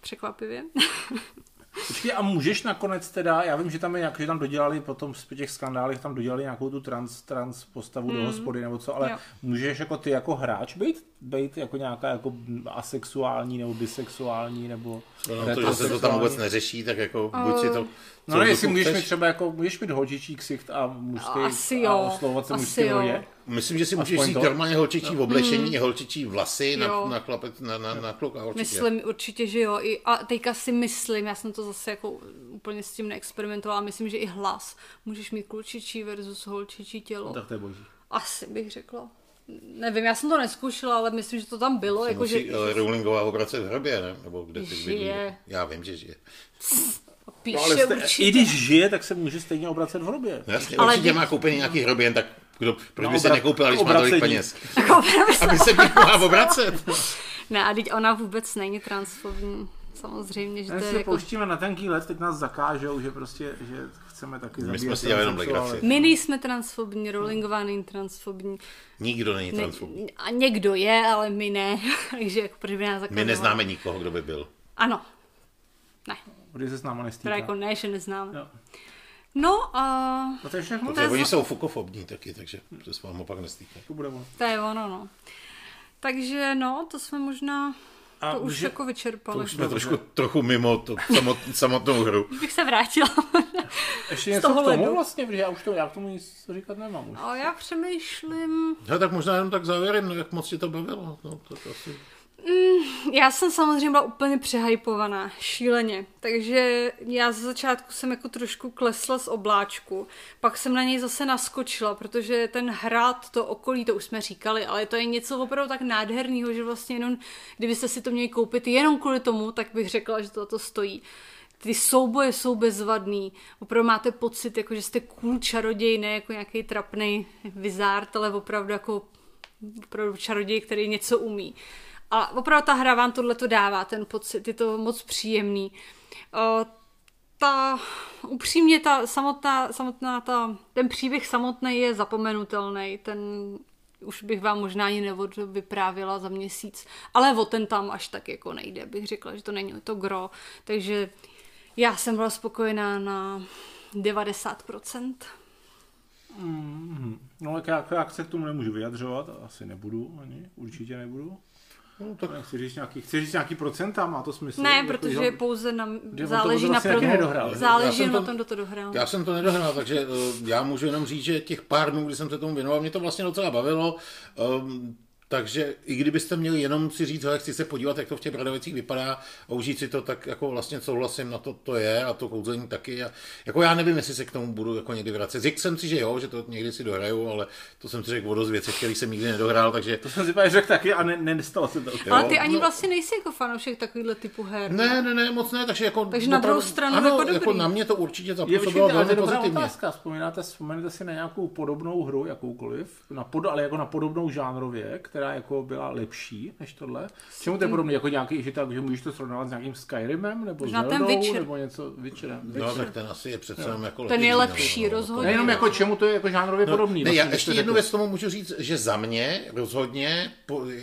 Speaker 2: Překvapivě. <laughs>
Speaker 1: Počkej, a můžeš nakonec teda, já vím, že tam je nějak, že tam dodělali potom z těch skandálech, tam dodělali nějakou tu trans, trans postavu hmm. do hospody nebo co, ale jo. můžeš jako ty jako hráč být, být jako nějaká jako asexuální nebo bisexuální nebo
Speaker 3: no, to, že se to tam vůbec neřeší, tak jako uh, buď si to
Speaker 1: No ne, jestli můžeš mít třeba jako, můžeš mít holčičí ksicht a mužský
Speaker 2: Asi jo. a
Speaker 1: oslovovat se mužským rodě?
Speaker 3: Myslím, že si můžeš říct normálně holčičí no. oblečení mm. holčičí vlasy na, na, chlapec, na, na, na kluka určitě.
Speaker 2: Myslím určitě, že jo. I, a teďka si myslím, já jsem to zase jako úplně s tím neexperimentovala, myslím, že i hlas. Můžeš mít klučičí versus holčičí tělo. No,
Speaker 1: tak to je boží.
Speaker 2: Asi bych řekla. Nevím, já jsem to neskoušela, ale myslím, že to tam bylo. Jako,
Speaker 3: musí, že... ale Rowlingová obracet v hrobě, ne? Nebo kde ty žije. Já vím, že žije. <laughs>
Speaker 2: Píše no, ale
Speaker 1: jste, I když žije, tak se může stejně obracet v hrobě.
Speaker 3: No jasně, ale určitě kdy... má koupený nějaký hrobě, tak kdo, proč no, by se nekoupila, když má tolik peněz? <laughs> Aby se mohla obracet.
Speaker 2: ne, a teď ona vůbec není transfobní. Samozřejmě, že
Speaker 1: to
Speaker 2: je jako...
Speaker 1: pouštíme na tenký let, teď nás zakážou, že prostě, že chceme taky
Speaker 3: My jsme si dělali jenom legraci.
Speaker 2: My nejsme transfobní, Rowlingová není transfobní.
Speaker 3: Nikdo není transfobní. Ne,
Speaker 2: a někdo je, ale my ne. <laughs> Takže jako proč by nás
Speaker 3: My neznáme nikoho, kdo by byl.
Speaker 2: Ano. Ne.
Speaker 1: Kdy se s náma nestýká.
Speaker 2: jako ne, že neznáme. Jo. No a...
Speaker 1: No to je všechno.
Speaker 3: To je oni jsou fukofobní taky, takže to se vám opak nestýká.
Speaker 1: To bude ono.
Speaker 2: To je ono, no. Takže no, to jsme možná a to už že, jako vyčerpali.
Speaker 3: To už jsme trošku, trochu mimo to samot, <laughs> samotnou hru.
Speaker 2: Už bych se vrátila. <laughs>
Speaker 1: Ještě něco k tomu ledu. vlastně, protože já už to, já k tomu nic říkat nemám už.
Speaker 2: A já přemýšlím...
Speaker 3: No tak možná jenom tak závěrem, no, jak moc ti to bavilo. No, to, to asi...
Speaker 2: Mm, já jsem samozřejmě byla úplně přehypovaná, šíleně, takže já ze začátku jsem jako trošku klesla z obláčku, pak jsem na něj zase naskočila, protože ten hrad, to okolí, to už jsme říkali, ale to je něco opravdu tak nádherného, že vlastně jenom, kdybyste si to měli koupit jenom kvůli tomu, tak bych řekla, že to to stojí. Ty souboje jsou bezvadný, opravdu máte pocit, jako že jste cool čaroděj, ne jako nějaký trapný vizárt, ale opravdu jako opravdu čaroděj, který něco umí. A opravdu ta hra vám tohle to dává, ten pocit, je to moc příjemný. Ta, upřímně ta samotná, samotná ta, ten příběh samotný je zapomenutelný, ten už bych vám možná ani nevod vyprávila za měsíc, ale o ten tam až tak jako nejde, bych řekla, že to není to gro, takže já jsem byla spokojená na 90%.
Speaker 1: Mm, no tak já, já se k tomu nemůžu vyjadřovat, asi nebudu ani, určitě nebudu. No, tak chci říct nějaký, chci říct nějaký procenta, má to smysl?
Speaker 2: Ne, jako, protože že, pouze na, záleží na vlastně pro... Záleží na tom, kdo to dohrál.
Speaker 3: Já jsem to nedohrál, takže uh, já můžu jenom říct, že těch pár dnů, kdy jsem se tomu věnoval, mě to vlastně docela bavilo. Um, takže i kdybyste měli jenom si říct, že chci se podívat, jak to v těch Bradovicích vypadá a užít si to, tak jako vlastně souhlasím na to, to je a to kouzení taky. A jako já nevím, jestli se k tomu budu jako někdy vracet. Řekl jsem si, že jo, že to někdy si dohraju, ale to jsem si řekl o dost věcech, který jsem nikdy nedohrál, takže...
Speaker 1: To jsem si pak řekl taky a ne, ne, nestalo se to.
Speaker 2: Jo, ale ty ani no, vlastně nejsi jako fanoušek takovýhle typu her.
Speaker 3: Ne, ne, ne, moc ne, takže jako...
Speaker 2: Takže na druhou stranu
Speaker 3: ano,
Speaker 2: jako, dobrý.
Speaker 3: jako na mě to určitě zapůsobilo velmi pozitivně.
Speaker 1: Otázka. Vzpomínáte, vzpomínáte si na nějakou podobnou hru, jakoukoliv, na pod, ale jako na podobnou žánrově, která která jako byla lepší než tohle? Čemu to je podobné? Jako nějaký, že, tak, že můžeš to srovnávat s nějakým Skyrimem? Nebo
Speaker 2: Možná ten
Speaker 1: Zeldou,
Speaker 2: Witcher.
Speaker 1: nebo něco Witcherem?
Speaker 3: No, tak ten asi je přece jenom jako
Speaker 2: Ten je
Speaker 3: lepší,
Speaker 2: lepší,
Speaker 3: no.
Speaker 2: rozhodně.
Speaker 1: Nejenom jako čemu to je jako žánrově podobný.
Speaker 3: Ne, já
Speaker 1: vlastně,
Speaker 3: ještě
Speaker 1: když to
Speaker 3: jednu
Speaker 1: řekl.
Speaker 3: věc tomu můžu říct, že za mě rozhodně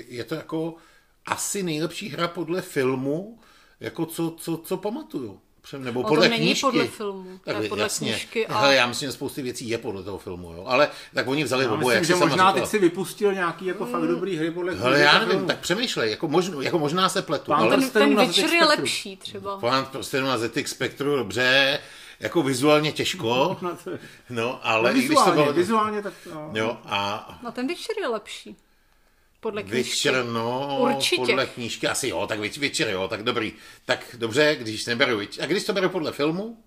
Speaker 3: je to jako asi nejlepší hra podle filmu, jako co, co, co pamatuju. Nebo
Speaker 2: No, to
Speaker 3: podle
Speaker 2: není
Speaker 3: knížky.
Speaker 2: podle filmu, to je
Speaker 3: Tak
Speaker 2: podle
Speaker 3: jasně.
Speaker 2: knížky a-
Speaker 3: Hele, já myslím, že spousty věcí je podle toho filmu, jo. Ale tak oni vzali
Speaker 1: Já
Speaker 3: oboje,
Speaker 1: myslím,
Speaker 3: jak
Speaker 1: že možná
Speaker 3: říkala.
Speaker 1: teď si vypustil nějaký jako fakt dobrý hry podle
Speaker 3: Hele, já nevím,
Speaker 1: filmů.
Speaker 3: tak přemýšlej, jako, možno, jako možná se pletu,
Speaker 1: Pán
Speaker 3: ale
Speaker 1: ten-
Speaker 2: Ten, ten Witcher
Speaker 1: ZX
Speaker 2: je
Speaker 1: Spectru.
Speaker 2: lepší třeba.
Speaker 3: Pán prostě na ZX Spectru, dobře, jako vizuálně těžko, <laughs>
Speaker 1: No,
Speaker 3: no, ale
Speaker 1: no,
Speaker 3: i když to
Speaker 1: vizuálně,
Speaker 3: bylo...
Speaker 1: vizuálně tak no.
Speaker 3: Jo, a
Speaker 2: No ten Witcher je lepší. Podle knížky.
Speaker 3: Witcher, no,
Speaker 2: Určitě.
Speaker 3: podle knížky asi jo, tak Witch- Witcher jo, tak dobrý. Tak dobře, když neberu Witcher. A když to beru podle filmu?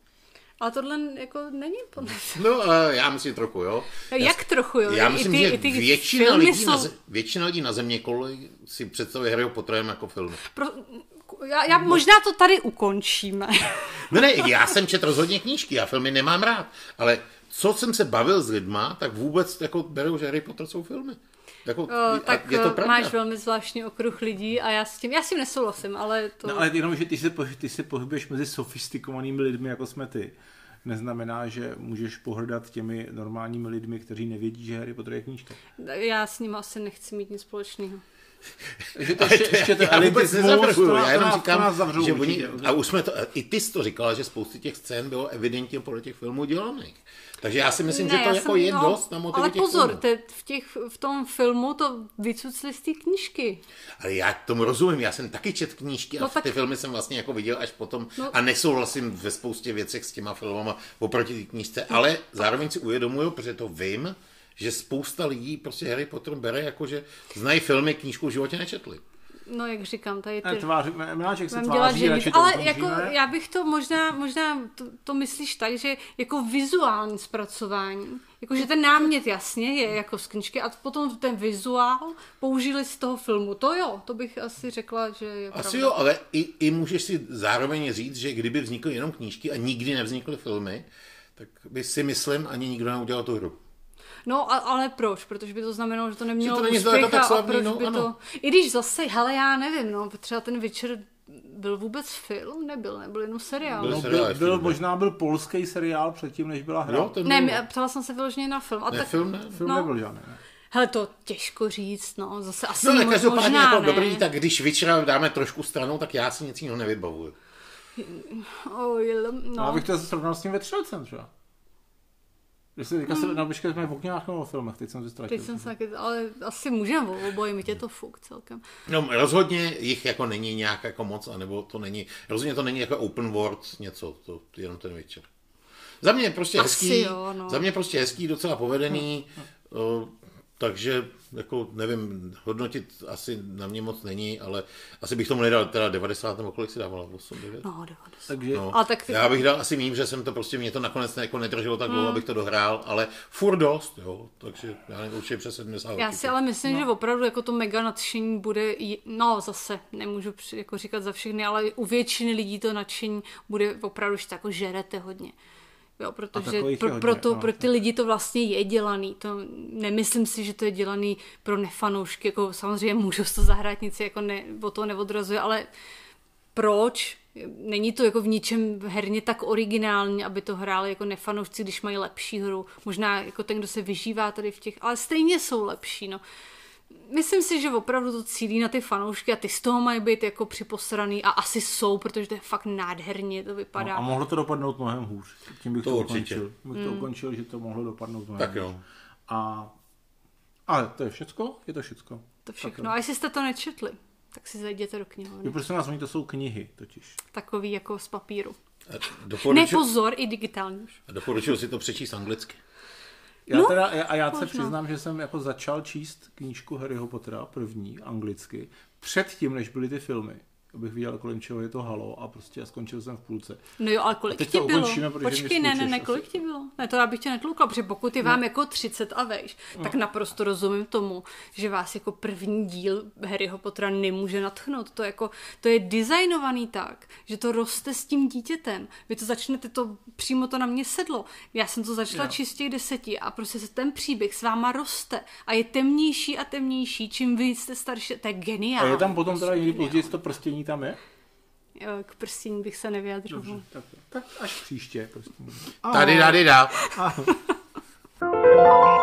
Speaker 2: Ale tohle jako není podle
Speaker 3: No, eh, já myslím trochu, jo.
Speaker 2: Jak trochu, jo?
Speaker 3: Já
Speaker 2: I
Speaker 3: myslím,
Speaker 2: ty-
Speaker 3: že
Speaker 2: i ty
Speaker 3: většina lidí, na,
Speaker 2: jsou-
Speaker 3: ze- většina lidí na země koli si představuje Harryho Potterem jako film.
Speaker 2: Pro, já, já možná to tady ukončíme. <laughs>
Speaker 3: Ne, ne, já jsem četl rozhodně knížky, já filmy nemám rád, ale co jsem se bavil s lidma, tak vůbec jako berou, že Harry Potter jsou filmy. Jako,
Speaker 2: O, tak
Speaker 3: je to
Speaker 2: eh,
Speaker 3: pravda.
Speaker 2: máš velmi zvláštní okruh lidí a já s tím, já s tím nesouhlasím, ale to...
Speaker 1: No, ale jenom, že ty se, ty se pohybuješ mezi sofistikovanými lidmi, jako jsme ty, neznamená, že můžeš pohrdat těmi normálními lidmi, kteří nevědí, že Harry Potter je knížka.
Speaker 2: Já s ním asi nechci mít nic společného.
Speaker 1: Že to
Speaker 3: Ale
Speaker 1: ještě,
Speaker 3: to
Speaker 1: ještě ten
Speaker 3: nezavrhuju,
Speaker 1: to nás-
Speaker 3: já jenom říkám, že oni, a už jsme to, i ty jsi to říkala, že spousty těch scén bylo evidentně podle těch filmů dělaných. Takže já si myslím, že to jako
Speaker 2: jsem-
Speaker 3: je dost na motivy
Speaker 2: Ale
Speaker 3: těch
Speaker 2: pozor,
Speaker 3: filmů.
Speaker 2: te, v, těch, v tom filmu to vycucli z té knížky.
Speaker 3: Ale já tomu rozumím, já jsem taky čet knížky a
Speaker 2: No
Speaker 3: no,
Speaker 2: tak-
Speaker 3: ty filmy jsem vlastně jako viděl až potom
Speaker 2: No-
Speaker 3: a nesouhlasím ve spoustě věcech s těma filmama oproti té knížce, ale zároveň si uvědomuju, protože to vím, že spousta lidí prostě Harry Potter bere jako, že znají filmy, knížku v životě nečetli.
Speaker 2: No, jak říkám, tady ty...
Speaker 1: Tvář, Miláček se
Speaker 2: Mám dělat,
Speaker 1: tváří,
Speaker 2: že
Speaker 1: radši
Speaker 2: bych,
Speaker 1: to
Speaker 2: ale
Speaker 1: ukončíme.
Speaker 2: jako já bych to možná, možná to, to myslíš tak, že jako vizuální zpracování, jako že ten námět jasně je jako z knížky a potom ten vizuál použili z toho filmu. To jo, to bych asi řekla, že je
Speaker 3: Asi
Speaker 2: pravda.
Speaker 3: jo, ale i, i můžeš si zároveň říct, že kdyby vznikly jenom knížky a nikdy nevznikly filmy, tak by si myslím, ani nikdo neudělal tu hru.
Speaker 2: No, a, ale proč? Protože by to znamenalo, že to nemělo
Speaker 3: Že to není
Speaker 2: úspěch
Speaker 3: tak
Speaker 2: a, a
Speaker 3: slavný,
Speaker 2: proč
Speaker 3: no,
Speaker 2: by
Speaker 3: ano.
Speaker 2: to... I když zase, hele, já nevím, no, třeba ten Witcher byl vůbec film? Nebyl, nebyl jenom seriál.
Speaker 3: Byl
Speaker 1: No,
Speaker 3: seriál
Speaker 1: byl, byl, možná byl polský seriál předtím, než byla hra.
Speaker 3: Jo, ten
Speaker 2: Ne,
Speaker 3: byl,
Speaker 2: ptala jsem se vyloženě na film. A
Speaker 3: ne,
Speaker 2: tak,
Speaker 3: film ne.
Speaker 1: Film
Speaker 2: no.
Speaker 1: nebyl žádný. Ne?
Speaker 2: Hele, to těžko říct, no, zase asi
Speaker 3: No, každopádně
Speaker 2: možná
Speaker 3: jako
Speaker 2: ne.
Speaker 3: dobrý, tak když Witchera dáme trošku stranou, tak já si nic jiného nevybavuju.
Speaker 2: L-
Speaker 1: No.
Speaker 2: no.
Speaker 1: Já bych to srovnal s tím vetřelcem třeba. Když se teďka
Speaker 2: Hmm.
Speaker 1: se, no, počkej, jsme v okňách nebo o filmech, teď jsem to ztratil.
Speaker 2: Teď jsem se taky, ale asi můžeme o oboji, mi tě to fuk celkem.
Speaker 3: No, rozhodně jich jako není nějak jako moc, anebo to není, rozhodně to není jako open world něco, to jenom ten Witcher. Za mě je prostě
Speaker 2: Asi
Speaker 3: hezký,
Speaker 2: jo, no.
Speaker 3: za mě prostě hezký, docela povedený, o, takže jako nevím, hodnotit asi na mě moc není, ale asi bych tomu nedal teda 90 nebo kolik si dávala, 8, 9?
Speaker 2: No, 90.
Speaker 1: Takže
Speaker 3: No,
Speaker 2: Ale tak ty-
Speaker 3: Já bych dal asi mím, že jsem to prostě, mě to nakonec jako nedrželo tak dlouho, abych to dohrál, ale furt dost, jo, takže já nevím, určitě přes 70.
Speaker 2: Já si ale myslím, no. že opravdu jako to mega nadšení bude, no zase nemůžu při- jako říkat za všechny, ale u většiny lidí to nadšení bude opravdu, že to jako žerete hodně. Jo, protože pro,
Speaker 1: hodně,
Speaker 2: pro, to,
Speaker 1: no.
Speaker 2: pro ty lidi to vlastně je dělaný. To nemyslím si, že to je dělaný pro nefanoušky. Jako samozřejmě můžu to zahrát, nic jako ne, o to neodrazuje, ale proč? Není to jako v ničem herně tak originální, aby to hráli jako nefanoušci, když mají lepší hru. Možná jako ten, kdo se vyžívá tady v těch, ale stejně jsou lepší, no. Myslím si, že opravdu to cílí na ty fanoušky a ty z toho mají být jako připosraný a asi jsou, protože to je fakt nádherně, to vypadá.
Speaker 1: No, a mohlo to dopadnout mnohem hůř. Tím bych
Speaker 3: To
Speaker 1: to,
Speaker 3: určitě.
Speaker 1: ukončil. Bych
Speaker 2: Hmm.
Speaker 1: to ukončil, že to mohlo dopadnout mnohem
Speaker 3: Tak jo.
Speaker 1: hůř. A, ale to je všecko? Je to všecko.
Speaker 2: to všechno.
Speaker 1: jo.
Speaker 2: A jestli jste to nečetli, tak si zajděte do
Speaker 1: Jo,
Speaker 2: knihovny.
Speaker 1: prosím nás, oni to jsou knihy totiž.
Speaker 2: Takový jako z papíru.
Speaker 3: A
Speaker 2: Ne, pozor, i digitální už.
Speaker 3: doporučuji si to přečíst anglicky.
Speaker 1: Já
Speaker 2: No,
Speaker 1: teda, a já se
Speaker 2: možná.
Speaker 1: přiznám, že jsem jako začal číst knížku Harryho Pottera, první, anglicky, předtím, než byly ty filmy. Abych viděl, kolem čeho je to halo a prostě skončil jsem v půlce.
Speaker 2: No jo, ale kolik ti bylo?
Speaker 1: ukončíme,
Speaker 2: Počkej, ne, ne, ne, kolik ti bylo? Ne, to já bych tě netloukla, protože pokud je vám jako 30 a vejš, tak naprosto rozumím tomu, že vás jako první díl Harryho Pottera nemůže natchnout. To, jako, to je designovaný tak, že to roste s tím dítětem. Vy to začnete, to přímo to na mě sedlo. Já jsem to začala
Speaker 1: Jo.
Speaker 2: čistě deseti a prostě se ten příběh s váma roste a je temnější a temnější, čím vy jste starší. To je
Speaker 1: A
Speaker 2: geniální.
Speaker 1: je tam potom teda někdy později to prstění tam je?
Speaker 2: K prstíní bych se nevyjadřil.
Speaker 1: Dobře, tak, tak až příště. prostě.
Speaker 3: Tady, tady, dá. <laughs>